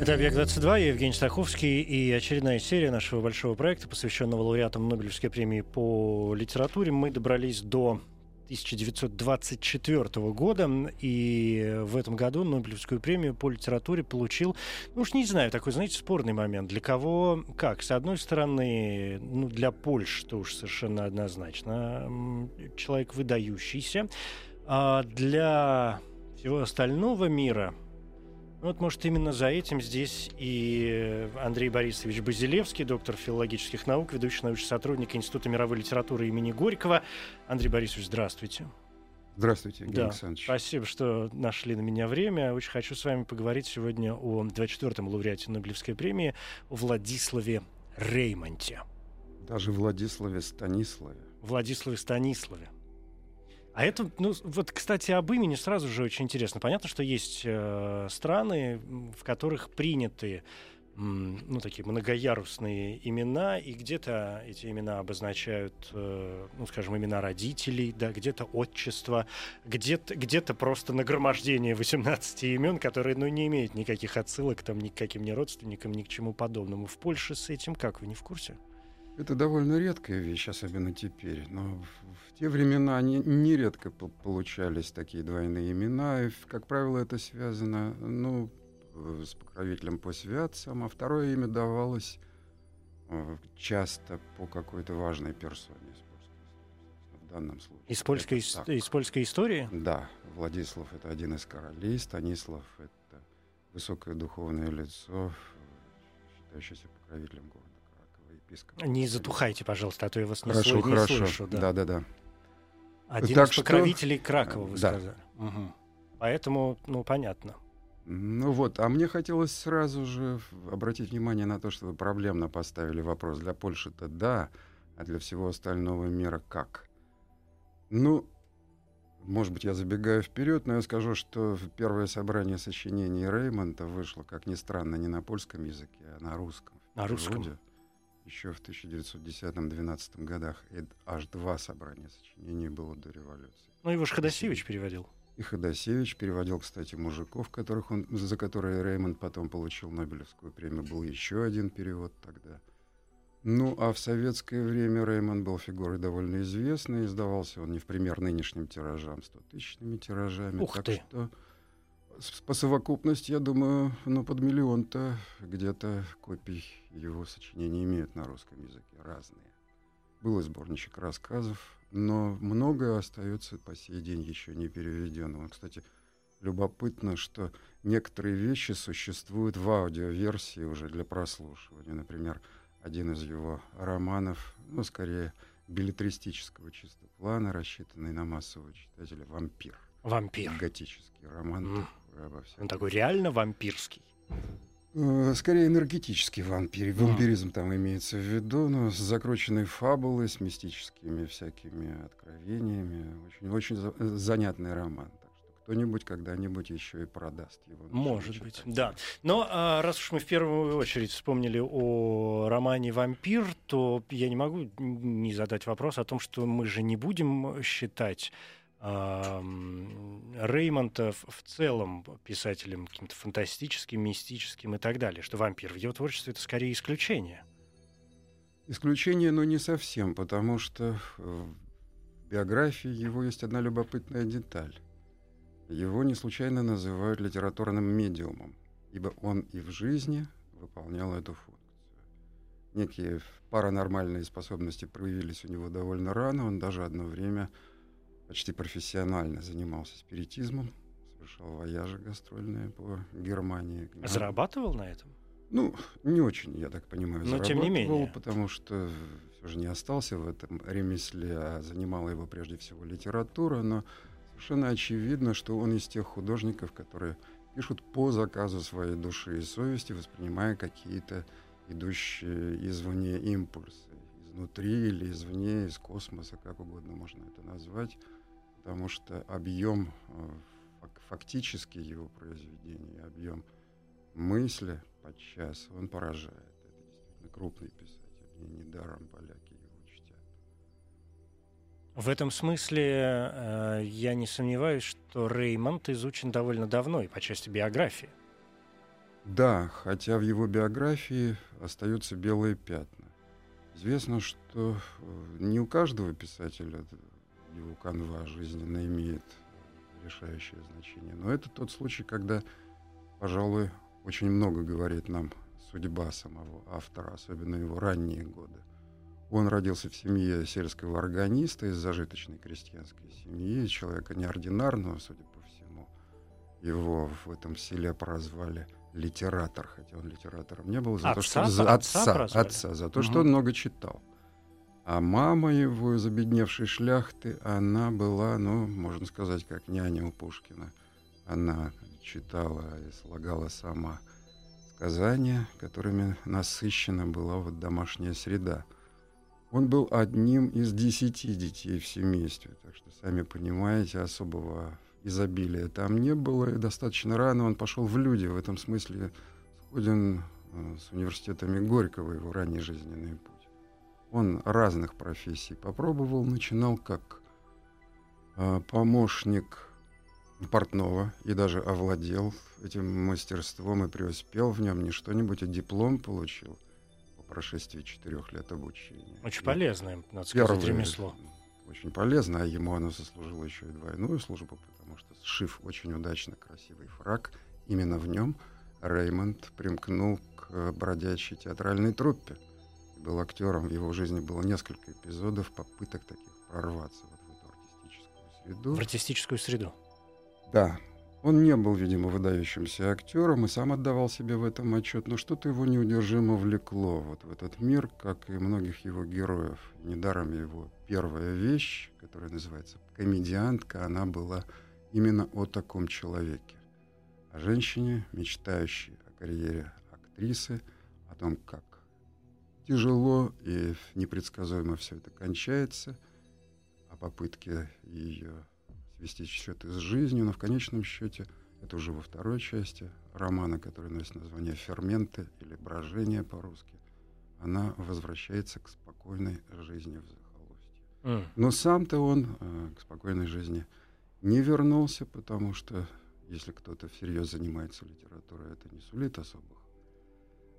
Это «Объект-22», я Евгений Стаховский, и очередная серия нашего большого проекта, посвященного лауреатам Нобелевской премии по литературе. Мы добрались до 1924 года, и в этом году Нобелевскую премию по литературе получил, ну уж не знаю, такой, знаете, спорный момент. Для кого как? С одной стороны, ну, для Польши, то уж совершенно однозначно, человек выдающийся, а для всего остального мира вот, может, именно за этим здесь и Андрей Борисович Базилевский, доктор филологических наук, ведущий научный сотрудник Института мировой литературы имени Горького. Андрей Борисович, здравствуйте. Здравствуйте, Евгений Да, Александрович. Спасибо, что нашли на меня время. Очень хочу с вами поговорить сегодня о 24-м лауреате Нобелевской премии, о Владиславе Реймонте. Даже Владиславе Станиславе. Владиславе Станиславе. А это, ну, вот, кстати, об имени сразу же очень интересно. Понятно, что есть э, страны, в которых приняты ну, такие многоярусные имена, и где-то эти имена обозначают, э, ну, скажем, имена родителей, да, где-то отчество, где-то, где-то просто нагромождение 18 имен, которые, ну, не имеют никаких отсылок там ни к каким ни родственникам, ни к чему подобному. В Польше с этим как, вы не в курсе? Это довольно редкая вещь, особенно теперь. Но те времена не- нередко по- получались такие двойные имена. И, как правило, это связано ну, э, с покровителем по святцам, а второе имя давалось э, часто по какой-то важной персоне из польской истории. В данном случае. Из польской, ис- из польской истории? Да, Владислав это один из королей, Станислав это высокое духовное лицо, э, считающееся покровителем города епископ. Не затухайте, пожалуйста, а то я вас не, Хорошо, не хорошо. слышу. Да. Да, да, да. Один Так из что- покровителей Кракова, вы Да. сказали. Мгм. Поэтому, ну, понятно. Ну вот, а мне хотелось сразу же обратить внимание на то, что вы проблемно поставили вопрос. Для Польши-то да, а для всего остального мира как? Ну, может быть, я забегаю вперед, но я скажу, что первое собрание сочинений Реймонта вышло, как ни странно, не на польском языке, а на русском. На русском. переводе. Еще в 1910-12 годах. Аж два собрания сочинений было до революции. Ну, его же Ходосевич переводил. И Ходосевич переводил, кстати, мужиков, которых он, за которые Реймонд потом получил Нобелевскую премию. Был еще один перевод тогда. Ну, а в советское время Реймонд был фигурой довольно известной. Издавался он не в пример нынешним тиражам, 100-тысячными тиражами. Ух так ты. что по совокупности, я думаю, ну, под миллион-то где-то копий его сочинений имеют на русском языке. Разные. Был сборничек рассказов, но многое остается по сей день еще не переведенного. Кстати, любопытно, что некоторые вещи существуют в аудиоверсии уже для прослушивания. Например, один из его романов, ну, скорее, билетристического чисто плана, рассчитанный на массового читателя «Вампир». Вампир. Готический роман М. такой обо всем. Он такой реально вампирский. Э, Скорее энергетический вампир. Вампиризм там имеется в виду, но с закрученной фабулой, с мистическими всякими откровениями. Очень, очень за- э, занятный роман. Так что кто-нибудь когда-нибудь еще и продаст его. Может быть, читателям. да. Но а, раз уж мы в первую очередь вспомнили о романе «Вампир», то я не могу не задать вопрос о том, что мы же не будем считать ам, Реймонта в, целом писателем каким-то фантастическим, мистическим и так далее, что «Вампир» в его творчестве это скорее исключение. Исключение, но не совсем, потому что в биографии его есть одна любопытная деталь. Его не случайно называют литературным медиумом, ибо он и в жизни выполнял эту функцию. Некие паранормальные способности проявились у него довольно рано. Он даже одно время почти профессионально занимался спиритизмом, совершал вояжи гастрольные по Германии. Зарабатывал на этом? Ну, не очень, я так понимаю, Но тем не менее. потому что все же не остался в этом ремесле, а занимала его прежде всего литература, но совершенно очевидно, что он из тех художников, которые пишут по заказу своей души и совести, воспринимая какие-то идущие извне импульсы, изнутри или извне, из космоса, как угодно можно это назвать, потому что объем э, фактически его произведения, объем мысли подчас, он поражает. Это действительно крупный писатель, и недаром поляки его чтят. В этом смысле э, я не сомневаюсь, что Реймонд изучен довольно давно и по части биографии. Да, хотя в его биографии остаются белые пятна. Известно, что э, не у каждого писателя его канва жизненно имеет решающее значение. Но это тот случай, когда, пожалуй, очень много говорит нам судьба самого автора, особенно его ранние годы. Он родился в семье сельского органиста из зажиточной крестьянской семьи, человека неординарного, судя по всему. Его в этом селе прозвали литератор, хотя он литератором не был, за отца, то, что за отца, отца, отца, за то, угу. что он много читал. А мама его из обедневшей шляхты, она была, ну, можно сказать, как няня у Пушкина. Она читала и слагала сама сказания, которыми насыщена была вот домашняя среда. Он был одним из десяти детей в семействе, так что, сами понимаете, особого изобилия там не было, и достаточно рано он пошел в люди. В этом смысле сходен э, с университетами Горького его ранний жизненный путь. Он разных профессий попробовал, начинал как э, помощник портного и даже овладел этим мастерством и преуспел в нем не что-нибудь, а диплом получил по прошествии четырех лет обучения. Очень и полезное, надо сказать, первое, ремесло. Очень полезно, а ему оно заслужило еще и двойную службу, потому что сшив очень удачно красивый фраг, именно в нем Реймонд примкнул к бродячей театральной труппе. Был актером, в его жизни было несколько эпизодов попыток таких прорваться вот в эту артистическую среду. В артистическую среду. Да, он не был, видимо, выдающимся актером и сам отдавал себе в этом отчет, но что-то его неудержимо влекло вот в этот мир, как и многих его героев. Недаром его первая вещь, которая называется «Комедиантка», она была именно о таком человеке. О женщине, мечтающей о карьере актрисы, о том, как тяжело и непредсказуемо все это кончается, о попытке ее свести счеты с жизнью, но в конечном счете это уже во второй части романа, который носит название «Ферменты» или «Брожение» по-русски, она возвращается к спокойной жизни в захолустье. Mm. Но сам-то он э, к спокойной жизни не вернулся, потому что если кто-то всерьез занимается литературой, это не сулит особых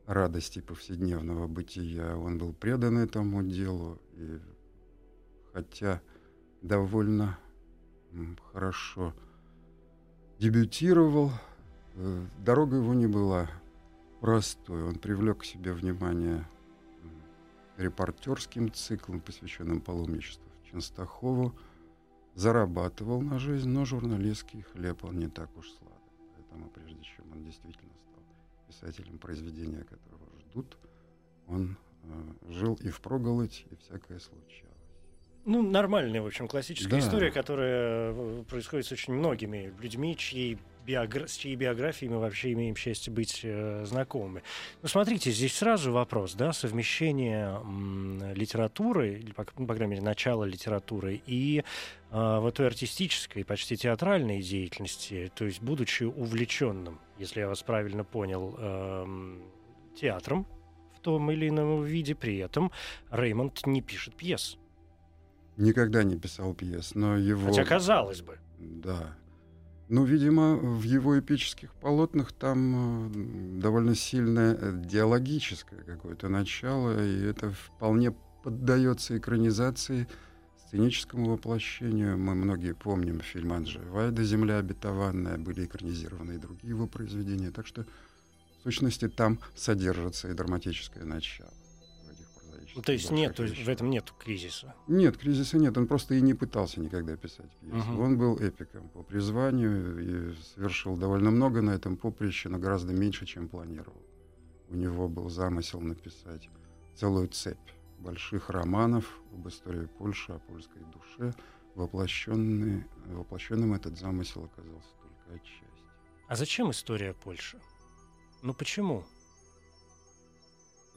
радостей повседневного бытия. Он был предан этому делу, и хотя довольно хорошо дебютировал. Э, дорога его не была простой. Он привлек к себе внимание репортерским циклом, посвященным паломничеству в Ченстахову. Зарабатывал на жизнь, но журналистский хлеб он не так уж сладок. Поэтому прежде чем он действительно стал писателем, произведения которого ждут, он э, жил и в проголодь, и всякое случалось. Ну, нормальная, в общем, классическая да. история, которая э, происходит с очень многими людьми, чьи биогра... с чьей биографией мы вообще имеем счастье быть э, знакомы. Ну, смотрите, здесь сразу вопрос, да, совмещение м, литературы, или, по, ну, по крайней мере, начала литературы, и э, вот той артистической, почти театральной деятельности, то есть, будучи увлеченным, если я вас правильно понял, э, театром в том или ином виде, при этом Реймонд не пишет пьес. Никогда не писал пьес, но его... Хотя казалось бы. Да. Ну, видимо, в его эпических полотнах там э, довольно сильное э, диалогическое какое-то начало, и это вполне поддается экранизации, сценическому воплощению. Мы многие помним фильм Анджи Вайда «Земля обетованная», были экранизированы и другие его произведения, так что в сущности там содержится и драматическое начало. Ну, то есть нет, в этом нет кризиса? Нет, кризиса нет. Он просто и не пытался никогда писать пьесы. Uh-huh. Он был эпиком по призванию и совершил довольно много на этом поприще, но гораздо меньше, чем планировал. У него был замысел написать целую цепь больших романов об истории Польши, о польской душе. Воплощенный, воплощенным этот замысел оказался только отчасти. А зачем история Польши? Ну почему?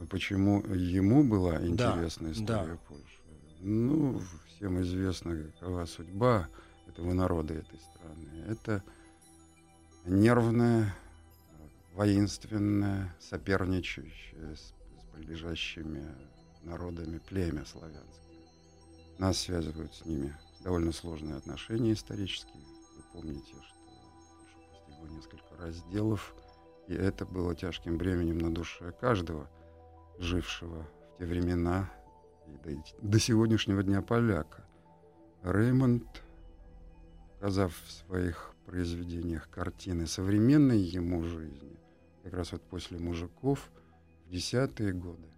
Почему ему была Да, интересна история да. Польши? Ну, всем известна какова судьба этого народа, этой страны. Это нервная, воинственная, соперничающая с, с ближайшими народами племя славянское. Нас связывают с ними довольно сложные отношения исторические. Вы помните, что Польша постигла несколько разделов, и это было тяжким бременем на душе каждого, жившего в те времена и до, до сегодняшнего дня поляка. Реймонд, показав в своих произведениях картины современной ему жизни, как раз вот после «Мужиков», в десятые годы,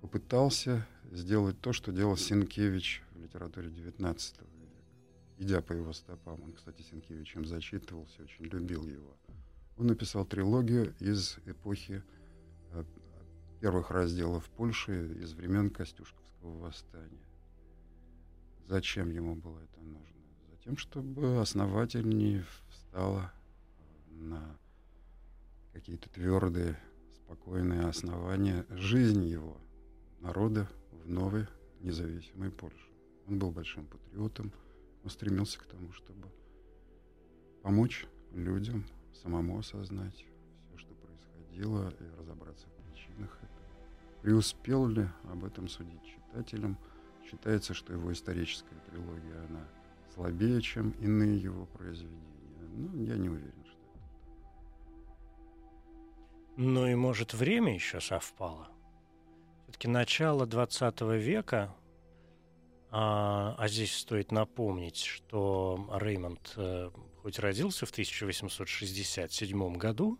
попытался сделать то, что делал Сенкевич в литературе XIX века, идя по его стопам. Он, кстати, Сенкевичем зачитывался, очень любил его. Он написал трилогию из эпохи э, первых разделов Польши, из времен Костюшковского восстания. Зачем ему было это нужно? Затем, чтобы основательнее встала на какие-то твердые, спокойные основания жизнь его, народа в новой независимой Польше. Он был большим патриотом, он стремился к тому, чтобы помочь людям самому осознать все, что происходило, и разобраться в причинах этого. Преуспел ли об этом судить читателям? Считается, что его историческая трилогия, она слабее, чем иные его произведения. Ну, я не уверен, что это. Ну и может время еще совпало. Все-таки начало 20 века, а, а здесь стоит напомнить, что Реймонд э, хоть родился в 1867 году,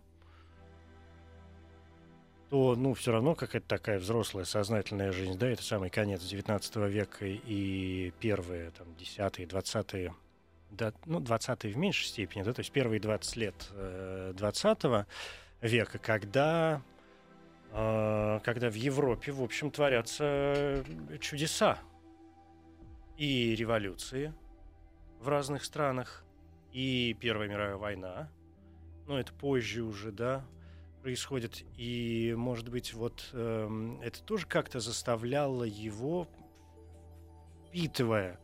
то, ну, все равно какая-то такая взрослая, сознательная жизнь, да, это самый конец 19 века и первые, там, 10-е, 20-е, да, ну, 20-е в меньшей степени, да, то есть первые 20 лет э, 20 века, когда, э, когда в Европе, в общем, творятся чудеса и революции в разных странах, и Первая мировая война, но это позже уже, да, происходит. И, может быть, вот эм, это тоже как-то заставляло его, впитывая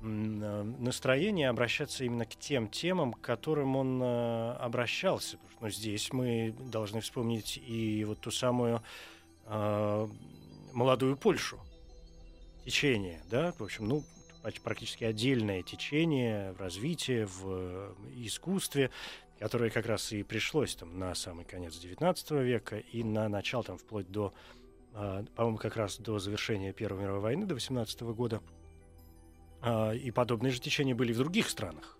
э, настроение, обращаться именно к тем темам, к которым он э, обращался. Что ну, здесь мы должны вспомнить и вот ту самую э, молодую Польшу, течение, да, в общем, ну, практически отдельное течение в развитии, в э, искусстве, которое как раз и пришлось там на самый конец XIX века и на начало там вплоть до, э, по-моему, как раз до завершения Первой мировой войны, до 18 года. А, и подобные же течения были в других странах.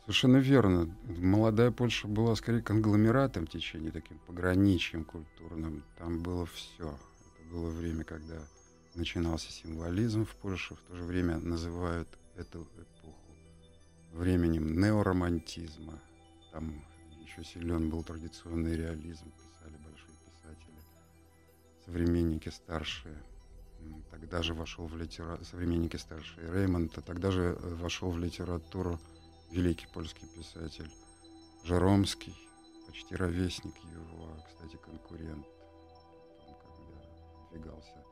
Совершенно верно. Молодая Польша была скорее конгломератом в течение таким пограничьем культурным. Там было все. Это было время, когда начинался символизм в Польше. В то же время называют эту временем неоромантизма. Там еще силен был традиционный реализм, писали большие писатели, современники старшие. Тогда же вошел в литературу, современники старшие Реймонта, тогда же э, вошел в литературу великий польский писатель Жаромский, почти ровесник его, а, кстати, конкурент, потом, когда двигался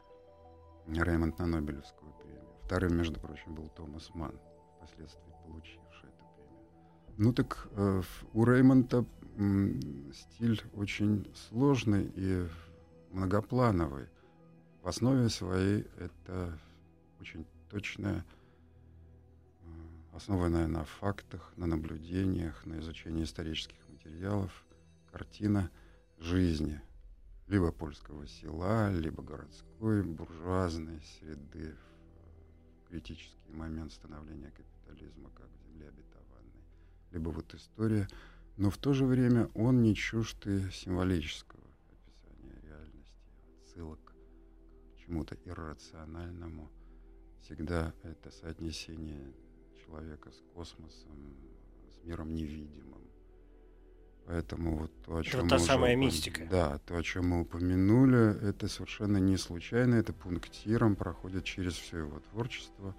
Реймонд на Нобелевскую премию. Вторым, между прочим, был Томас Манн, впоследствии получивший эту премию. Ну так э, у Реймонда м, стиль очень сложный и многоплановый. В основе своей это очень точная, э, основанная на фактах, на наблюдениях, на изучении исторических материалов, картина жизни либо польского села, либо городской, буржуазной среды критический момент становления капитализма как в земле обетованной, либо вот история, но в то же время он не чужд и символического описания реальности, отсылок к чему-то иррациональному. Всегда это соотнесение человека с космосом, с миром невидимым. Поэтому вот то, о Это чем вот та самая упом- мистика. Да, то, о чем мы упомянули, это совершенно не случайно, это пунктиром проходит через все его творчество.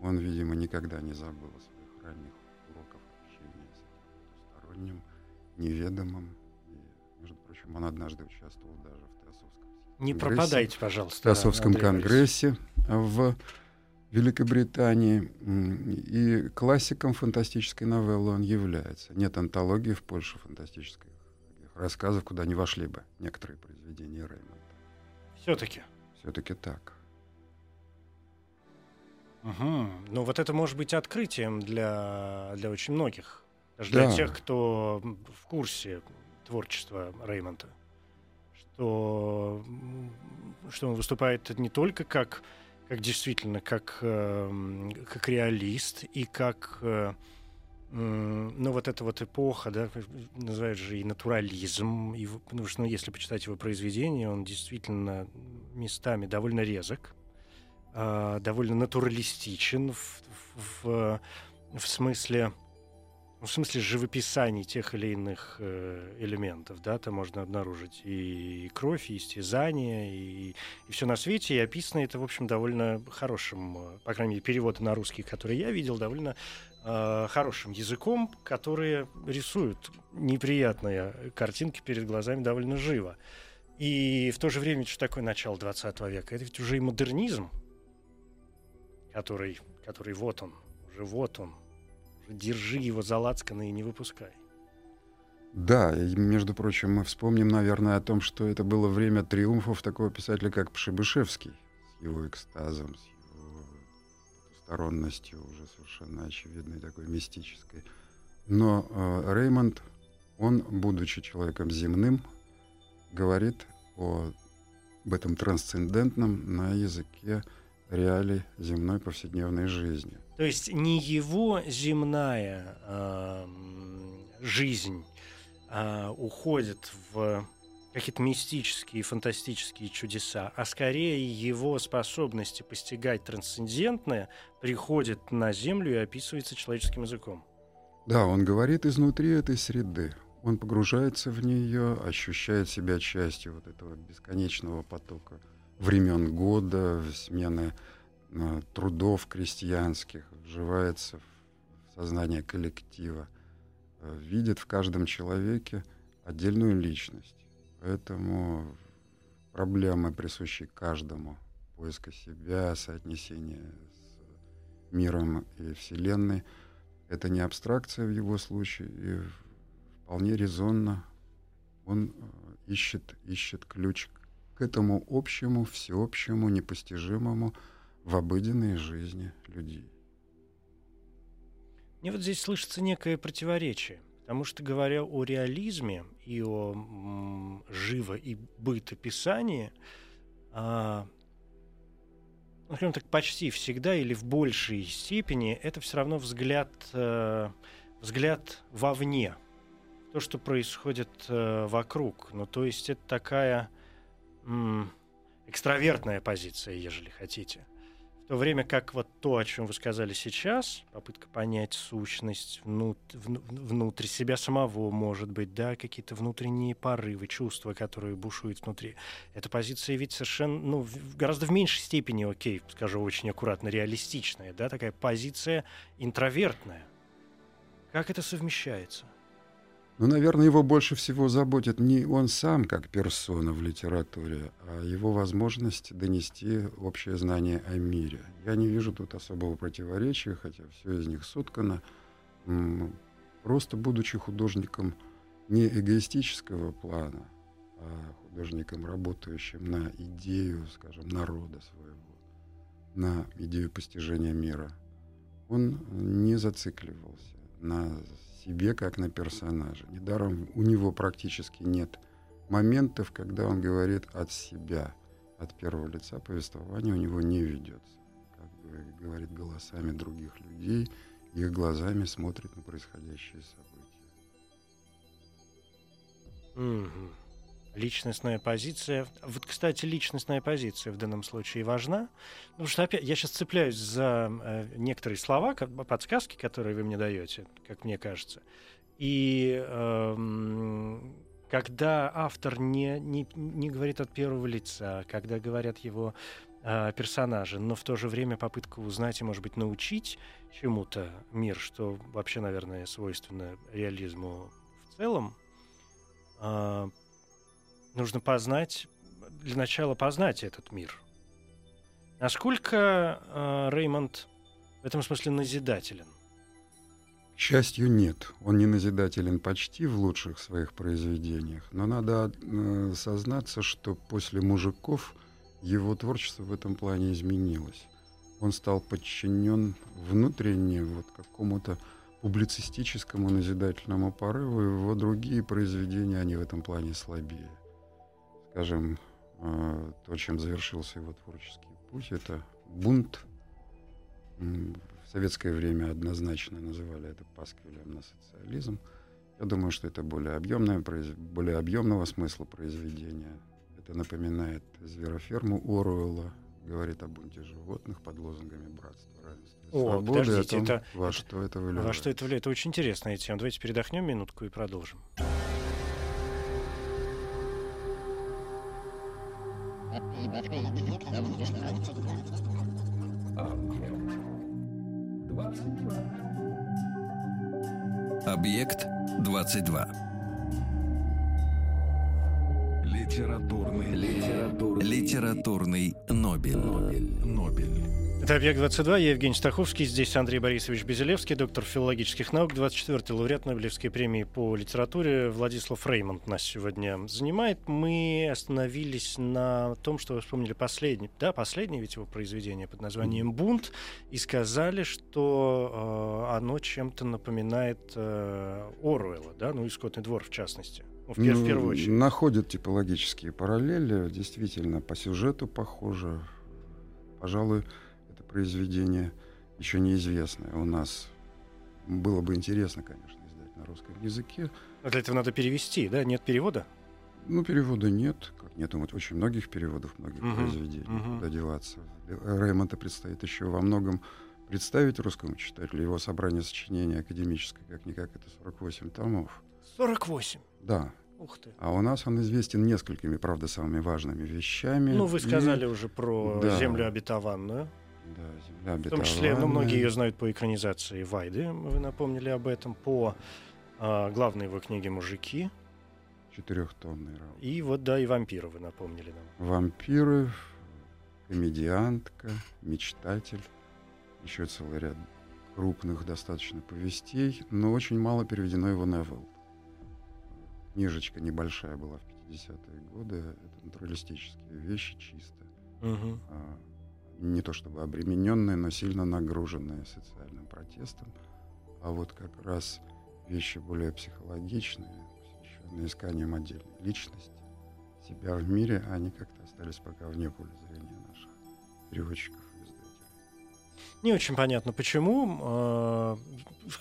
Он, видимо, никогда не забыл своих ранних уроков общения с этим потустороннем, неведомом. И, между прочим, он однажды участвовал даже в Теософском Не конгрессе. пропадайте, пожалуйста. в Андрей Борисович. конгрессе в Великобритании. И классиком фантастической новеллы он является. Нет антологии в Польше фантастических рассказов, куда не вошли бы некоторые произведения Реймонда. Все-таки. Все-таки так. Мгм. Ну, вот это может быть открытием для, для очень многих. Даже для Да. тех, кто в курсе творчества Реймонда. Что, что он выступает не только как, как действительно как, эм, как реалист и как э, ну, вот эта вот эпоха, да, называют же и натурализм, и, в- потому что, ну, если почитать его произведения, он действительно местами довольно резок, а, довольно натуралистичен в, в, в смысле в смысле живописаний тех или иных э, элементов, да, там можно обнаружить и кровь, и истязание, и, и все на свете, и описано это, в общем, довольно хорошим, э, по крайней мере, переводы на русский, которые я видел, довольно э, хорошим языком, которые рисуют неприятные картинки перед глазами довольно живо. И в то же время, что такое начало 20 века? Это ведь уже и модернизм, который, который вот он, уже вот он. Держи его за лацканы и не выпускай. Да, и, между прочим, мы вспомним, наверное, о том, что это было время триумфов такого писателя, как Пшебышевский, с его экстазом, с его сторонностью уже совершенно очевидной, такой мистической. Но э, Реймонд, он, будучи человеком земным, говорит о, об этом трансцендентном на языке реалий земной повседневной жизни. То есть не его земная эм, жизнь а, уходит в какие-то мистические фантастические чудеса, а скорее его способности постигать трансцендентное приходят на Землю и описывается человеческим языком. Да, он говорит изнутри этой среды. Он погружается в нее, ощущает себя частью вот этого бесконечного потока времен года, смены э, трудов крестьянских, вживается в сознание коллектива, э, видит в каждом человеке отдельную личность. Поэтому проблемы, присущие каждому, поиска себя, соотнесения с миром и Вселенной, это не абстракция в его случае, и вполне резонно он э, ищет, ищет ключ к этому общему, всеобщему, непостижимому в обыденной жизни людей. Мне вот здесь слышится некое противоречие. Потому что, говоря о реализме и о м, живо- и бытописании, а, ну, скажем так, почти всегда или в большей степени это все равно взгляд, э, взгляд вовне, то, что происходит э, вокруг. Ну, то есть это такая экстравертная позиция, ежели хотите. То время как вот то, о чем вы сказали сейчас, попытка понять сущность внут- вну- внутрь себя самого, может быть, да, какие-то внутренние порывы, чувства, которые бушуют внутри. Эта позиция ведь совершенно, ну, в- гораздо в меньшей степени, окей, скажу очень аккуратно, реалистичная, да, такая позиция интровертная. Как это совмещается? Но, наверное, его больше всего заботит не он сам как персона в литературе, а его возможность донести общее знание о мире. Я не вижу тут особого противоречия, хотя все из них соткано. Просто будучи художником не эгоистического плана, а художником, работающим на идею, скажем, народа своего, на идею постижения мира, он не зацикливался на себе как на персонаже. Недаром у него практически нет моментов, когда он говорит от себя, от первого лица повествования у него не ведется. Как говорит голосами других людей, их глазами смотрит на происходящие события. Мгм. Личностная позиция. Вот, кстати, личностная позиция в данном случае важна. Потому что опять я сейчас цепляюсь за э, некоторые слова, как подсказки, которые вы мне даете, как мне кажется. И эм, когда автор не, не, не говорит от первого лица, когда говорят его э, персонажи, но в то же время попытка узнать и, может быть, научить чему-то мир, что вообще, наверное, свойственно реализму в целом э, нужно познать, для начала познать этот мир. Насколько э, Реймонд в этом смысле назидателен? К счастью, нет. Он не назидателен почти в лучших своих произведениях, но надо э, сознаться, что после «Мужиков» его творчество в этом плане изменилось. Он стал подчинен внутренне вот какому-то публицистическому назидательному порыву, и его другие произведения, они в этом плане слабее. Скажем, э, то, чем завершился его творческий путь, это «Бунт», в советское время однозначно называли это пасквилем на социализм. Я думаю, что это более, объемное, более объемного смысла произведения. Это напоминает звероферму Оруэлла, говорит о бунте животных под лозунгами братства, равенства о, свободы, подождите, о том, это, во что это влияет. Во что это влияет? Это очень интересная тема. Давайте передохнем минутку и продолжим. Объект 22. Литературный, литературный, литературный Нобель. Нобель. Нобель. Это «Объект-22», я Евгений Стаховский, здесь Андрей Борисович Безелевский, доктор филологических наук, 24-й лауреат Нобелевской премии по литературе Владислав Реймонд нас сегодня занимает. Мы остановились на том, что вы вспомнили последний, да, последнее ведь его произведение под названием «Бунт», и сказали, что э, оно чем-то напоминает э, Оруэлла, да, ну и «Скотный двор» в частности. Ну, в, ну, в первую очередь. Находят типологические параллели, действительно, по сюжету похоже. Пожалуй, произведение еще неизвестное у нас. Было бы интересно, конечно, издать на русском языке. А для этого надо перевести, да? Нет перевода? Ну, перевода нет. Как нет очень многих переводов, многих uh-huh. произведений. Uh-huh. Куда деваться. Предстоит еще во многом представить русскому читателю. Его собрание сочинений академическое, как-никак, это 48 томов. 48? Да. Ух ты. А у нас он известен несколькими, правда, самыми важными вещами. Ну, вы сказали и... уже про да. землю обетованную. Да, земля В том числе, ну, многие ее знают по экранизации Вайды, вы напомнили об этом, по а, главной его книге «Мужики». Четырехтомный роман. И вот, да, и «Вампиры» вы напомнили нам. «Вампиры», «Комедиантка», «Мечтатель». Еще целый ряд крупных достаточно повестей, но очень мало переведено его новелл. Книжечка небольшая была в 50-е годы. Это натуралистические вещи чисто. Угу не то чтобы обремененные, но сильно нагруженные социальным протестом. А вот как раз вещи более психологичные, посвященные исканием отдельной личности, себя в мире, они как-то остались пока вне поля зрения наших переводчиков. Не очень понятно, почему. А,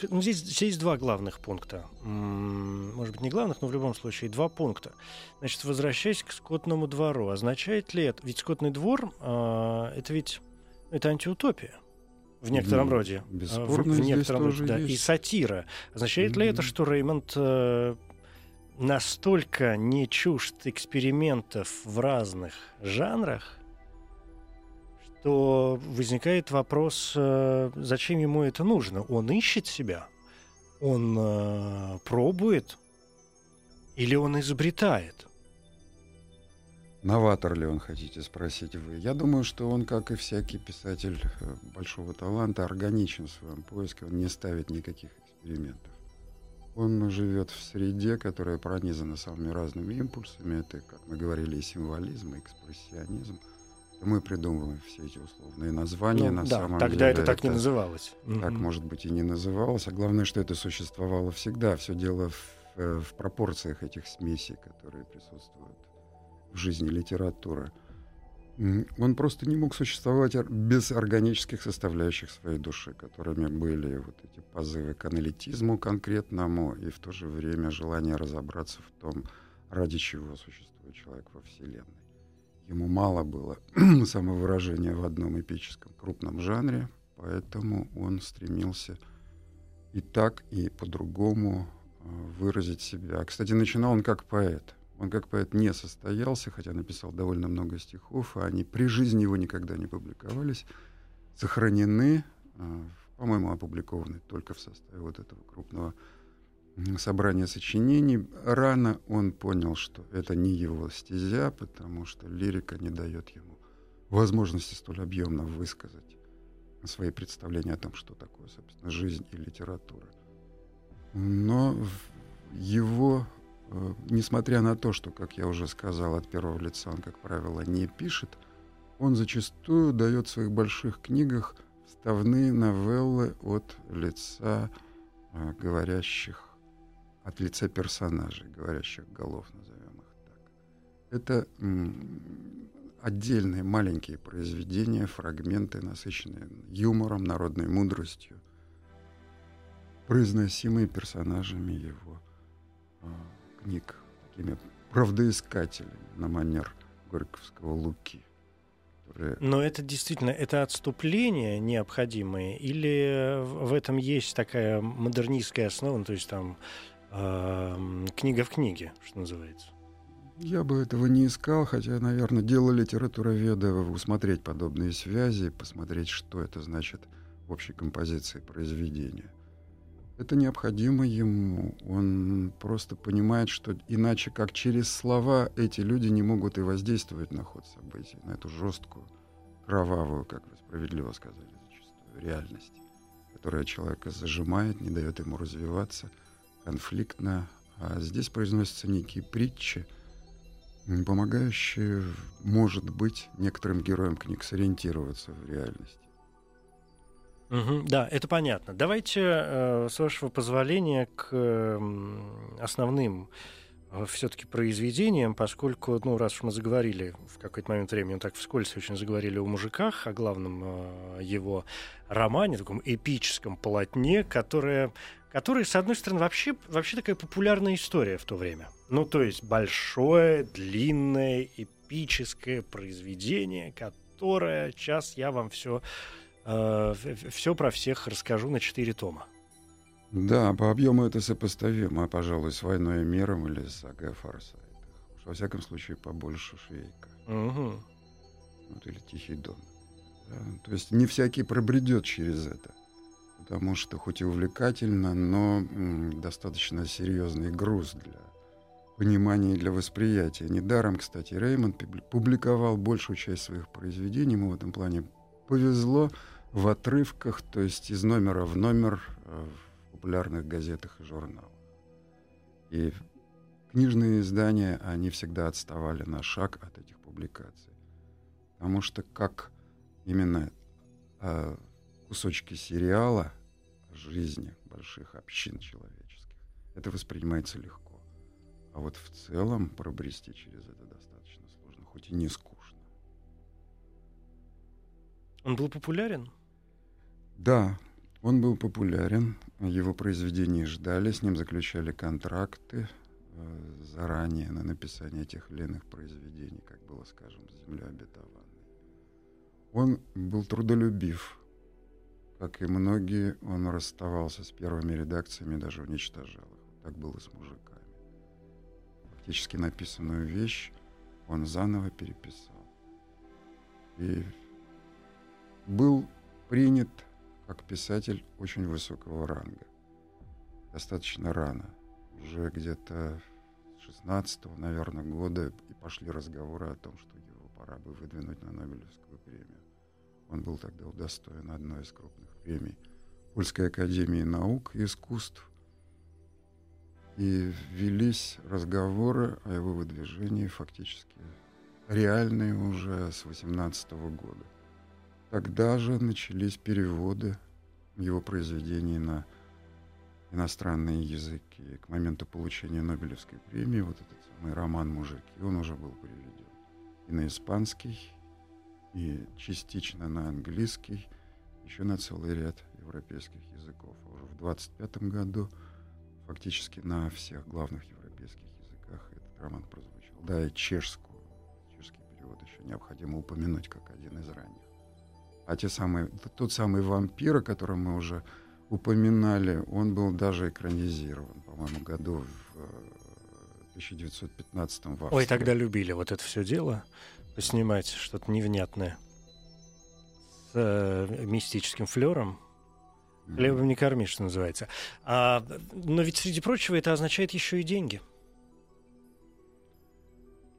ну, здесь, здесь есть два главных пункта. Может быть, не главных, но в любом случае два пункта. Значит, возвращаясь к скотному двору, означает ли это... Ведь скотный двор э, — это ведь это антиутопия в некотором ну, роде. Бесспорно, в, в некотором роде, да. И сатира. Означает mm-hmm. ли это, что Реймонд э, настолько не чужд экспериментов в разных жанрах, то возникает вопрос, э, зачем ему это нужно? Он ищет себя, он э, пробует или он изобретает? Новатор ли он, хотите спросить вы? Я думаю, что он, как и всякий писатель э, большого таланта, органичен в своем поиске, он не ставит никаких экспериментов. Он живет в среде, которая пронизана самыми разными импульсами. Это, как мы говорили, и символизм, и экспрессионизм – мы придумываем все эти условные названия. Ну, на да, самом тогда деле это так не называлось. Так, mm может быть, и не называлось. А главное, что это существовало всегда. Все дело в, э, в пропорциях этих смесей, которые присутствуют в жизни литературы. Он просто не мог существовать без органических составляющих своей души, которыми были вот эти позывы к аналитизму конкретному и в то же время желание разобраться в том, ради чего существует человек во Вселенной. Ему мало было самовыражения в одном эпическом крупном жанре, поэтому он стремился и так, и по-другому э, выразить себя. Кстати, начинал он как поэт. Он как поэт не состоялся, хотя написал довольно много стихов, а они при жизни его никогда не публиковались, сохранены, э, по-моему, опубликованы только в составе вот этого крупного собрание сочинений. Рано он понял, что это не его стезя, потому что лирика не дает ему возможности столь объемно высказать свои представления о том, что такое, собственно, жизнь и литература. Но его, э, несмотря на то, что, как я уже сказал, от первого лица он, как правило, не пишет, он зачастую дает в своих больших книгах вставные новеллы от лица э, говорящих, от лица персонажей, говорящих голов, назовем их так. Это отдельные маленькие произведения, фрагменты, насыщенные юмором, народной мудростью, произносимые персонажами его э, книг, такими правдоискателями на манер Горьковского Луки. Но это действительно, это отступление необходимое, или в этом есть такая модернистская основа, ну, то есть там книга в книге, что называется? Я бы этого не искал, хотя, наверное, дело литературоведа усмотреть подобные связи, посмотреть, что это значит в общей композиции произведения. Это необходимо ему. Он просто понимает, что иначе как через слова эти люди не могут и воздействовать на ход событий, на эту жесткую, кровавую, как вы справедливо сказали, зачастую, реальность, которая человека зажимает, не дает ему развиваться, конфликтно. А здесь произносятся некие притчи, помогающие, может быть, некоторым героям книг сориентироваться в реальности. Угу, да, это понятно. Давайте, э, с вашего позволения, к основным э, все-таки произведениям, поскольку, ну, раз уж мы заговорили в какой-то момент времени, так вскользь очень заговорили о мужиках, о главном э, его романе, таком эпическом полотне, которое который, с одной стороны, вообще, вообще такая популярная история в то время. Ну, то есть большое, длинное, эпическое произведение, которое сейчас я вам все, э, все про всех расскажу на четыре тома. Да, по объему это сопоставимо, пожалуй, с «Войной и миром» или с «Ага Форсайтах». Во всяком случае, побольше «Швейка». Угу. Вот, или «Тихий дон». Да? То есть не всякий пробредет через это потому что хоть и увлекательно, но достаточно серьезный груз для понимания и для восприятия. Недаром, кстати, Реймонд публиковал большую часть своих произведений, ему в этом плане повезло в отрывках, то есть из номера в номер э, в популярных газетах и журналах. И книжные издания, они всегда отставали на шаг от этих публикаций. Потому что как именно э, кусочки сериала жизни больших общин человеческих. Это воспринимается легко. А вот в целом пробрести через это достаточно сложно, хоть и не скучно. Он был популярен? Да, он был популярен. Его произведения ждали, с ним заключали контракты э, заранее на написание тех или иных произведений, как было, скажем, с «Землей обетованной». Он был трудолюбив, как и многие, он расставался с первыми редакциями, даже уничтожал их. Так было с мужиками. Фактически написанную вещь он заново переписал. И был принят как писатель очень высокого ранга. Достаточно рано. Уже где-то с 16 наверное, года и пошли разговоры о том, что его пора бы выдвинуть на Нобелевскую премию. Он был тогда удостоен одной из крупных премий Польской академии наук и искусств. И велись разговоры о его выдвижении фактически реальные уже с 18 года. Тогда же начались переводы его произведений на иностранные языки. К моменту получения Нобелевской премии вот этот самый роман «Мужики», он уже был переведен и на испанский, и частично на английский, еще на целый ряд европейских языков. А уже в 25 году фактически на всех главных европейских языках этот роман прозвучал. Да, и чешскую, чешский перевод еще необходимо упомянуть как один из ранних. А те самые, тот самый вампир, о котором мы уже упоминали, он был даже экранизирован, по-моему, году в 1915 в Ой, тогда любили вот это все дело поснимать что-то невнятное с э, мистическим флером. Хлебом не корми, что называется. А, но ведь, среди прочего, это означает еще и деньги.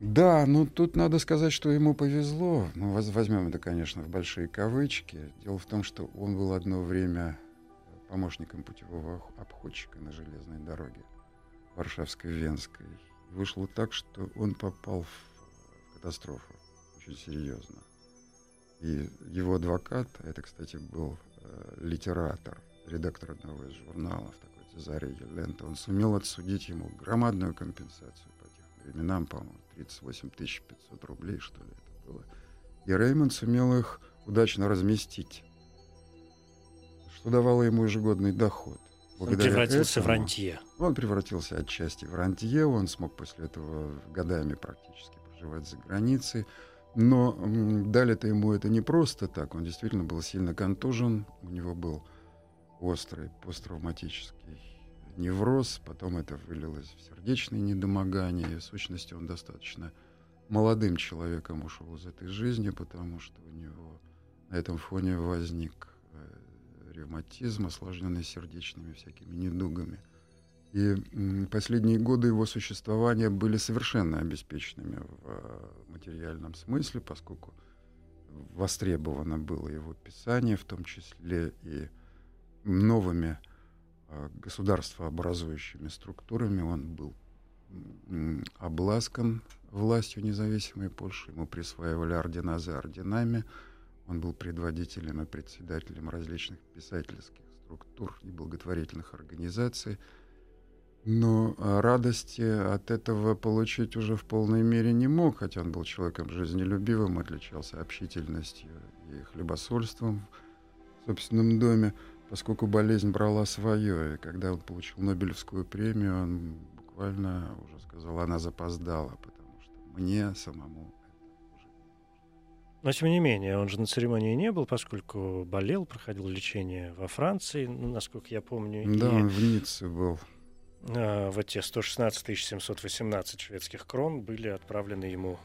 Да, ну тут надо сказать, что ему повезло. Ну, возьмем это, конечно, в большие кавычки. Дело в том, что он был одно время помощником путевого обходчика на железной дороге Варшавской Венской. Вышло так, что он попал в катастрофу очень серьезно. И его адвокат, это, кстати, был э, литератор, редактор одного из журналов, такой Цезарий Лента, он сумел отсудить ему громадную компенсацию по тем временам, по-моему, 38 500 рублей, что ли, это было. И Реймонд сумел их удачно разместить, что давало ему ежегодный доход. Благодаря он превратился этому, в рантье. Он превратился отчасти в рантье, он смог после этого годами практически проживать за границей. Но дали-то ему это не просто так, он действительно был сильно контужен, у него был острый посттравматический невроз, потом это вылилось в сердечные недомогания. В сущности, он достаточно молодым человеком ушел из этой жизни, потому что у него на этом фоне возник э, ревматизм, осложненный сердечными всякими недугами. И последние годы его существования были совершенно обеспеченными в э, материальном смысле, поскольку востребовано было его писание, в том числе и новыми Э, государствообразующими структурами. Он был обласкан властью независимой Польши. Ему присваивали ордена за орденами. Он был предводителем и председателем различных писательских структур и благотворительных организаций. Но э, радости от этого получить уже в полной мере не мог, хотя он был человеком жизнелюбивым, отличался общительностью и хлебосольством в собственном доме поскольку болезнь брала свое, и когда он получил Нобелевскую премию, он буквально уже сказал, она запоздала, потому что мне самому но, тем не менее, он же на церемонии не был, поскольку болел, проходил лечение во Франции, ну, насколько я помню. Да, и, он в Ницце был. Вот те 116 718 шведских крон были отправлены ему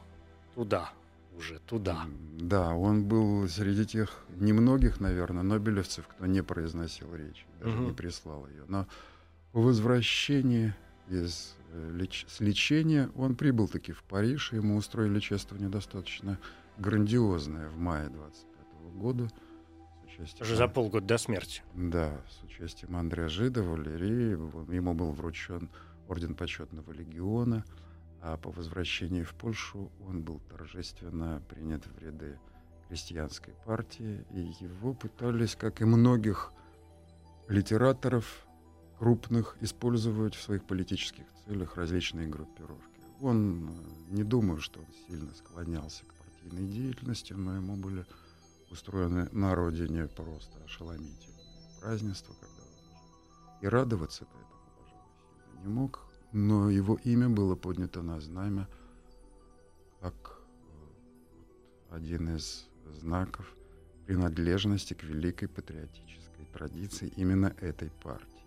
туда, уже туда. Да, он был среди тех немногих, наверное, нобелевцев, кто не произносил речь, даже угу. не прислал ее. Но по возвращении из э, леч... с лечения он прибыл таки в Париж, и ему устроили чествование достаточно грандиозное в мае 25 года. Участием... Уже за полгода до смерти. Да, с участием Андрея Жида, Валерии. Ему был вручен орден почетного легиона. А по возвращении в Польшу он был торжественно принят в ряды крестьянской партии, и его пытались, как и многих литераторов крупных, использовать в своих политических целях различные группировки. Он, э, не думаю, что он сильно склонялся к партийной деятельности, но ему были устроены на родине просто ошеломительные празднества, когда и радоваться-то этому, пожалуй, не мог, но его имя было поднято на знамя как э, один из знаков принадлежности к великой патриотической традиции именно этой партии.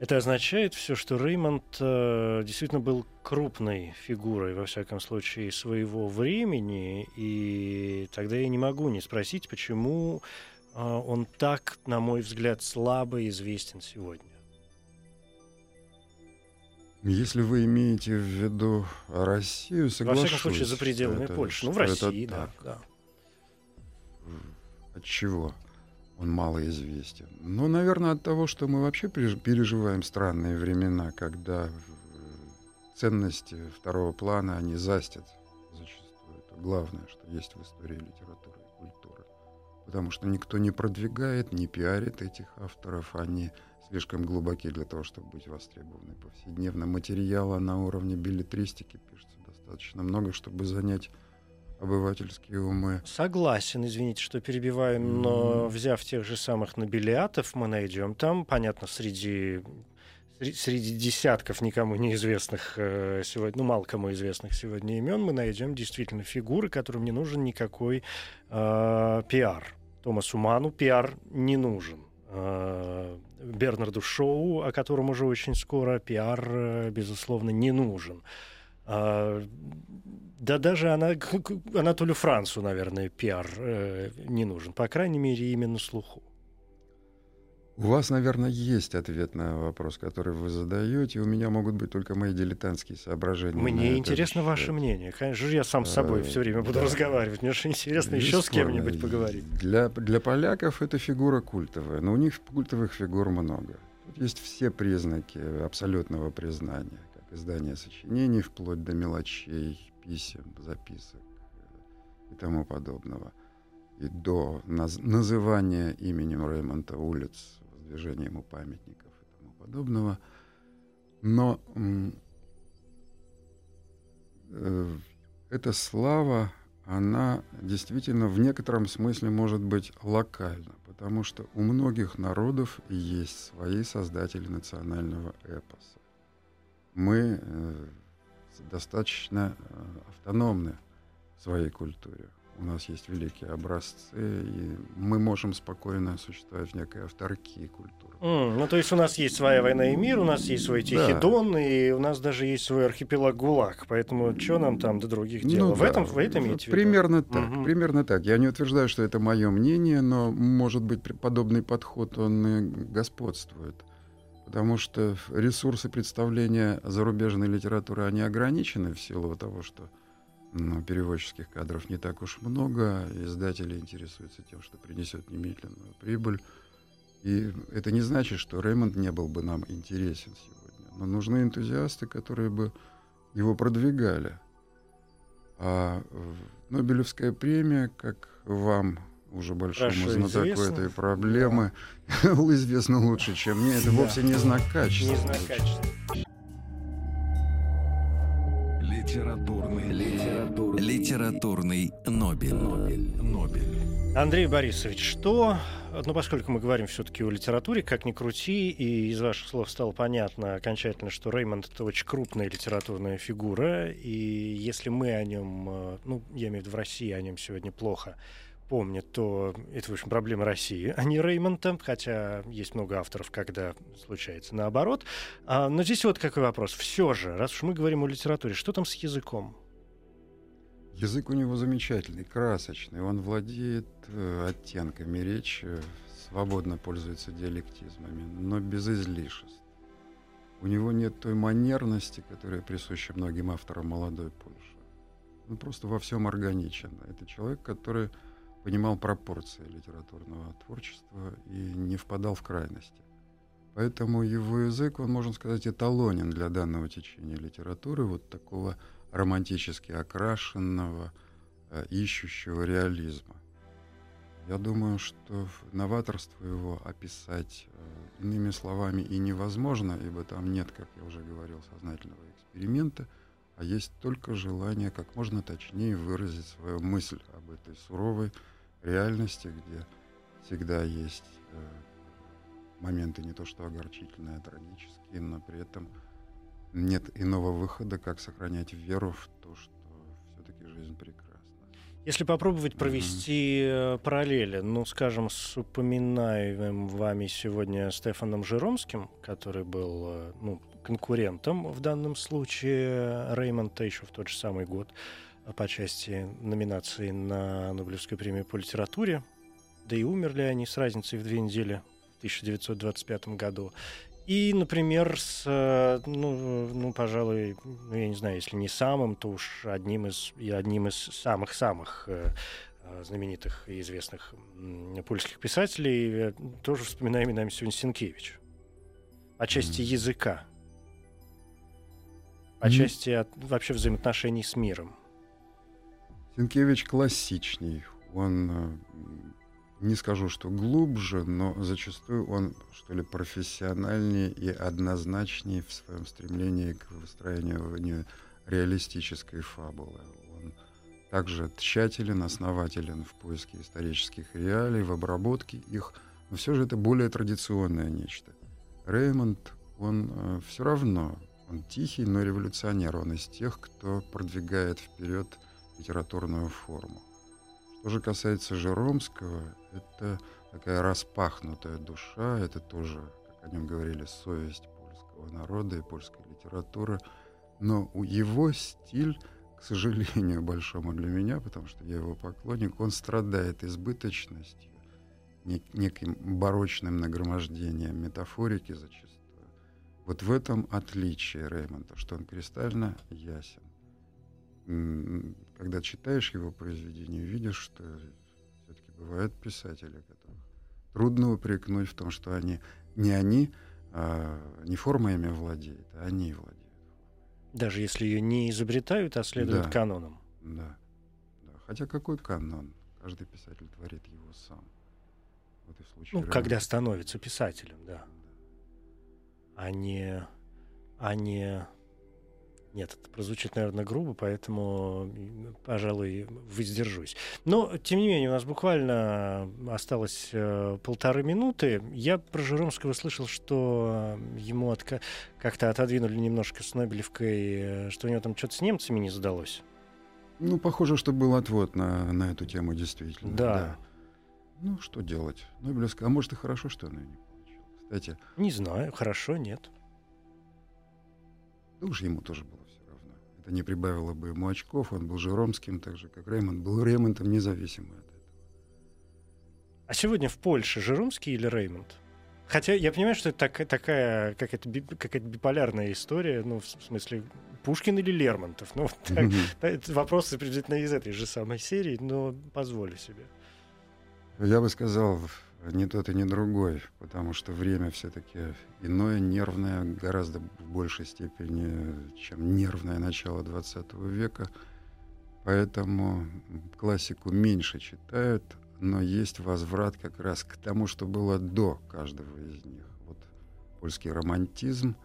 Это означает все, что Реймонд э, действительно был крупной фигурой, во всяком случае, своего времени, и тогда я не могу не спросить, почему э, он так, на мой взгляд, слабо известен сегодня. Если вы имеете в виду Россию, соглашусь. Во всяком случае, за пределами это, Польши. Ну, в России, да, да. От чего он мало известен? Ну, наверное, от того, что мы вообще переживаем странные времена, когда ценности второго плана, они застят зачастую. Это главное, что есть в истории литературы и культуры. Потому что никто не продвигает, не пиарит этих авторов, они слишком глубоки для того, чтобы быть востребованы повседневно. Материала на уровне билетристики пишется достаточно много, чтобы занять обывательские умы. Согласен, извините, что перебиваю, но mm. взяв тех же самых нобелиатов, мы найдем там, понятно, среди среди десятков никому неизвестных э, сегодня, ну, мало кому известных сегодня имен, мы найдем действительно фигуры, которым не нужен никакой э, пиар. Томасу Ману пиар не нужен. Э, Бернарду Шоу, о котором уже очень скоро пиар, э, безусловно, не нужен. А, да даже она, Анатолию Францу, наверное, пиар э, не нужен. По крайней мере, именно слуху. У вас, наверное, есть ответ на вопрос, который вы задаете. У меня могут быть только мои дилетантские соображения. Мне интересно счет. ваше мнение. Конечно же, я сам с собой а, все время буду да. разговаривать. Мне же интересно еще с кем-нибудь поговорить. Для, для поляков это фигура культовая, но у них культовых фигур много. Тут есть все признаки абсолютного признания, как издание сочинений, вплоть до мелочей, писем, записок и тому подобного. И до наз- называния именем Реймонта улиц движение ему памятников и тому подобного. Но э, эта слава, она действительно в некотором смысле может быть локальна, потому что у многих народов есть свои создатели национального эпоса. Мы э, достаточно э, автономны в своей культуре у нас есть великие образцы, и мы можем спокойно существовать в некой авторкии культуры. Mm, ну, то есть у нас есть своя война и мир, у нас есть свой Тихий да. Дон, и у нас даже есть свой архипелаг ГУЛАГ, поэтому что нам там до других дел? Ну, в, да. этом, в этом имеете Примерно так, угу. примерно так. Я не утверждаю, что это мое мнение, но, может быть, подобный подход, он и господствует. Потому что ресурсы представления зарубежной литературы, они ограничены в силу того, что но переводческих кадров не так уж много. Издатели интересуются тем, что принесет немедленную прибыль. И это не значит, что Реймонд не был бы нам интересен сегодня. Но нужны энтузиасты, которые бы его продвигали. А Нобелевская премия, как вам, уже большому Хорошо знатоку известно. этой проблемы, да. известно лучше, чем мне, это да. вовсе не знак качества. Не знак качества. Литературный, литературный, литературный Нобель. Нобель. Нобель. Андрей Борисович, что, ну поскольку мы говорим все-таки о литературе, как ни крути, и из ваших слов стало понятно окончательно, что Реймонд это очень крупная литературная фигура, и если мы о нем, э, ну я имею в виду в России о нем сегодня плохо помнят, то это, в общем, проблема России, а не Реймонта, хотя есть много авторов, когда случается наоборот. А, но здесь вот какой вопрос. Все же, раз уж мы говорим о литературе, что там с языком? Язык у него замечательный, красочный. Он владеет э, оттенками речи, свободно пользуется диалектизмами, но без излишеств. У него нет той манерности, которая присуща многим авторам молодой Польши. Он просто во всем органичен. Это человек, который понимал пропорции литературного творчества и не впадал в крайности. Поэтому его язык, он, можно сказать, эталонен для данного течения литературы, вот такого романтически окрашенного, э, ищущего реализма. Я думаю, что новаторство его описать э, иными словами и невозможно, ибо там нет, как я уже говорил, сознательного эксперимента – а есть только желание как можно точнее выразить свою мысль об этой суровой реальности, где всегда есть э, моменты не то что огорчительные, а трагические, но при этом нет иного выхода, как сохранять веру в то, что все-таки жизнь прекрасна. Если попробовать провести mm-hmm. параллели, ну, скажем, с упоминаемым вами сегодня Стефаном Жиромским, который был э, ну, конкурентом в данном случае Реймонта еще в тот же самый год, по части номинации на Нобелевскую премию по литературе. Да и умерли они с разницей в две недели в 1925 году. И, например, с, ну, ну, пожалуй, ну, я не знаю, если не самым, то уж одним из, и одним из самых-самых э, знаменитых и известных польских писателей, э, тоже вспоминаем именами сегодня Сенкевич. По части mm-hmm. языка, mm-hmm. части от, вообще взаимоотношений с миром. Сенкевич классичней. Он, э, не скажу, что глубже, но зачастую он, что ли, профессиональнее и однозначнее в своем стремлении к выстраиванию реалистической фабулы. Он также тщателен, основателен в поиске исторических реалий, в обработке их, но все же это более традиционное нечто. Реймонд, он э, все равно, он тихий, но революционер, он из тех, кто продвигает вперед литературную форму. Что же касается Жеромского, это такая распахнутая душа, это тоже, как о нем говорили, совесть польского народа и польской литературы. Но у его стиль, к сожалению, большому для меня, потому что я его поклонник, он страдает избыточностью неким барочным нагромождением метафорики зачастую. Вот в этом отличие Реймонда, что он кристально ясен. Когда читаешь его произведение, видишь, что все-таки бывают писатели, которых трудно упрекнуть в том, что они не они, а не формами владеют, а они владеют. Даже если ее не изобретают, а следуют Да. канонам. Да. да. Хотя какой канон? Каждый писатель творит его сам. Вот и в случае Ну, Реймонда. когда становится писателем, да. А не... А не... Нет, это прозвучит, наверное, грубо, поэтому, пожалуй, воздержусь. Но, тем не менее, у нас буквально осталось э, полторы минуты. Я про Жиромского слышал, что ему отка- как-то отодвинули немножко с Нобелевкой, э, что у него там что-то с немцами не задалось. Ну, похоже, что был отвод на, на эту тему действительно. Да. Ну, что делать? Нобелевская, а может и хорошо, что она не получила. Кстати, Не знаю, хорошо, нет. да уж ему тоже было. Это не прибавило бы ему очков, он был Жиромским, так же, как Реймонд был Реймондом, независимо от этого. А сегодня в Польше Жирумский или Реймонд? Хотя я понимаю, что это так- такая какая-то, какая-то биполярная история, ну, в смысле, Пушкин или Лермонтов. Ну, вот так, это вопросы приблизительно из этой же самой серии, но позволю себе. Я бы сказал, ни тот и ни другой, потому что время все-таки иное, нервное, гораздо в большей степени, чем нервное начало 20 века. Поэтому классику меньше читают, но есть возврат как раз к тому, что было до каждого из них. Вот польский романтизм,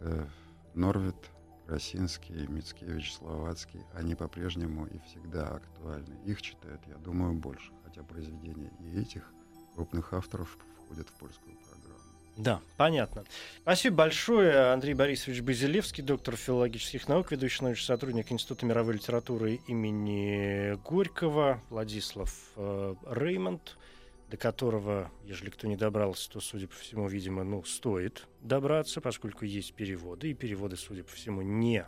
это Норвит, Красинский, Мицкевич, Словацкий, они по-прежнему и всегда актуальны. Их читают, я думаю, больше, хотя произведения и этих крупных авторов входят в польскую программу. Да, понятно. Спасибо большое. Андрей Борисович Базилевский, доктор филологических наук, ведущий научный сотрудник Института мировой литературы имени Горького, Владислав э, Реймонд, до которого, ежели кто не добрался, то, судя по всему, видимо, ну, стоит добраться, поскольку есть переводы, и переводы, судя по всему, не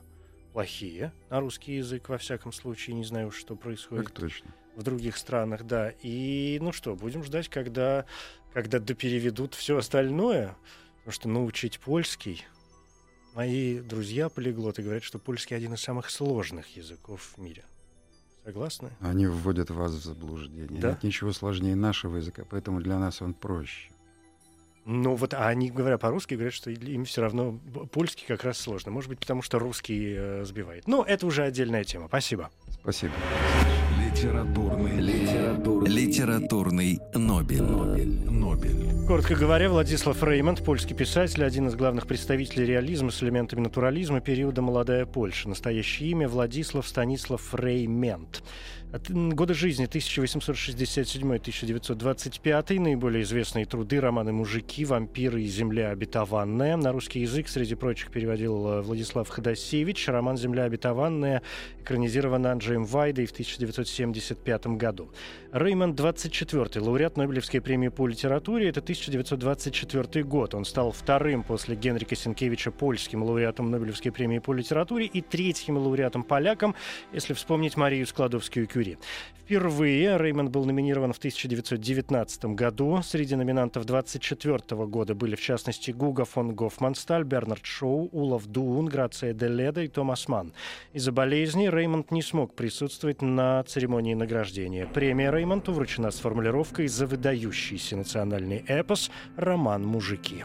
плохие на русский язык, во всяком случае, не знаю, что происходит Так точно. в других странах, да. И ну что, будем ждать, когда, когда допереведут все остальное, потому что научить польский. Мои друзья полиглоты говорят, что польский один из самых сложных языков в мире. Согласны? Они вводят вас в заблуждение. Да? Нет ничего сложнее нашего языка, поэтому для нас он проще. Ну вот, а они, говоря по-русски, говорят, что им все равно польский как раз сложно. Может быть, потому что русский э, сбивает. Но это уже отдельная тема. Спасибо. Спасибо. Литературный, литературный, литературный Нобель. Нобель. Нобель. Коротко говоря, Владислав Реймонд, польский писатель, один из главных представителей реализма с элементами натурализма периода «Молодая Польша». Настоящее имя Владислав Станислав Реймент. От- м, Годы жизни 1867-1925. Наиболее известные труды, романы «Мужики», «Вампиры» и «Земля обетованная». На русский язык, среди прочих, переводил э, Владислав Ходосевич. Роман «Земля обетованная» экранизирован Анджеем Вайдой в 1975 году. Реймонд 24 лауреат Нобелевской премии по литературе. Это 1924 год. Он стал вторым после Генрика Сенкевича польским лауреатом Нобелевской премии по литературе и третьим лауреатом-поляком, если вспомнить Марию Складовскую-Кюри. Впервые Реймонд был номинирован в 1919 году. Среди номинантов 24 года были, в частности, Гуга фон Гофмансталь, Бернард Шоу, Улов Дуун, Грация де Леда и Томас Манн. Из-за болезни Реймонд не смог присутствовать на церемонии награждения. Премия Реймонду вручена с формулировкой за выдающийся национальный эпос «Роман «Мужики».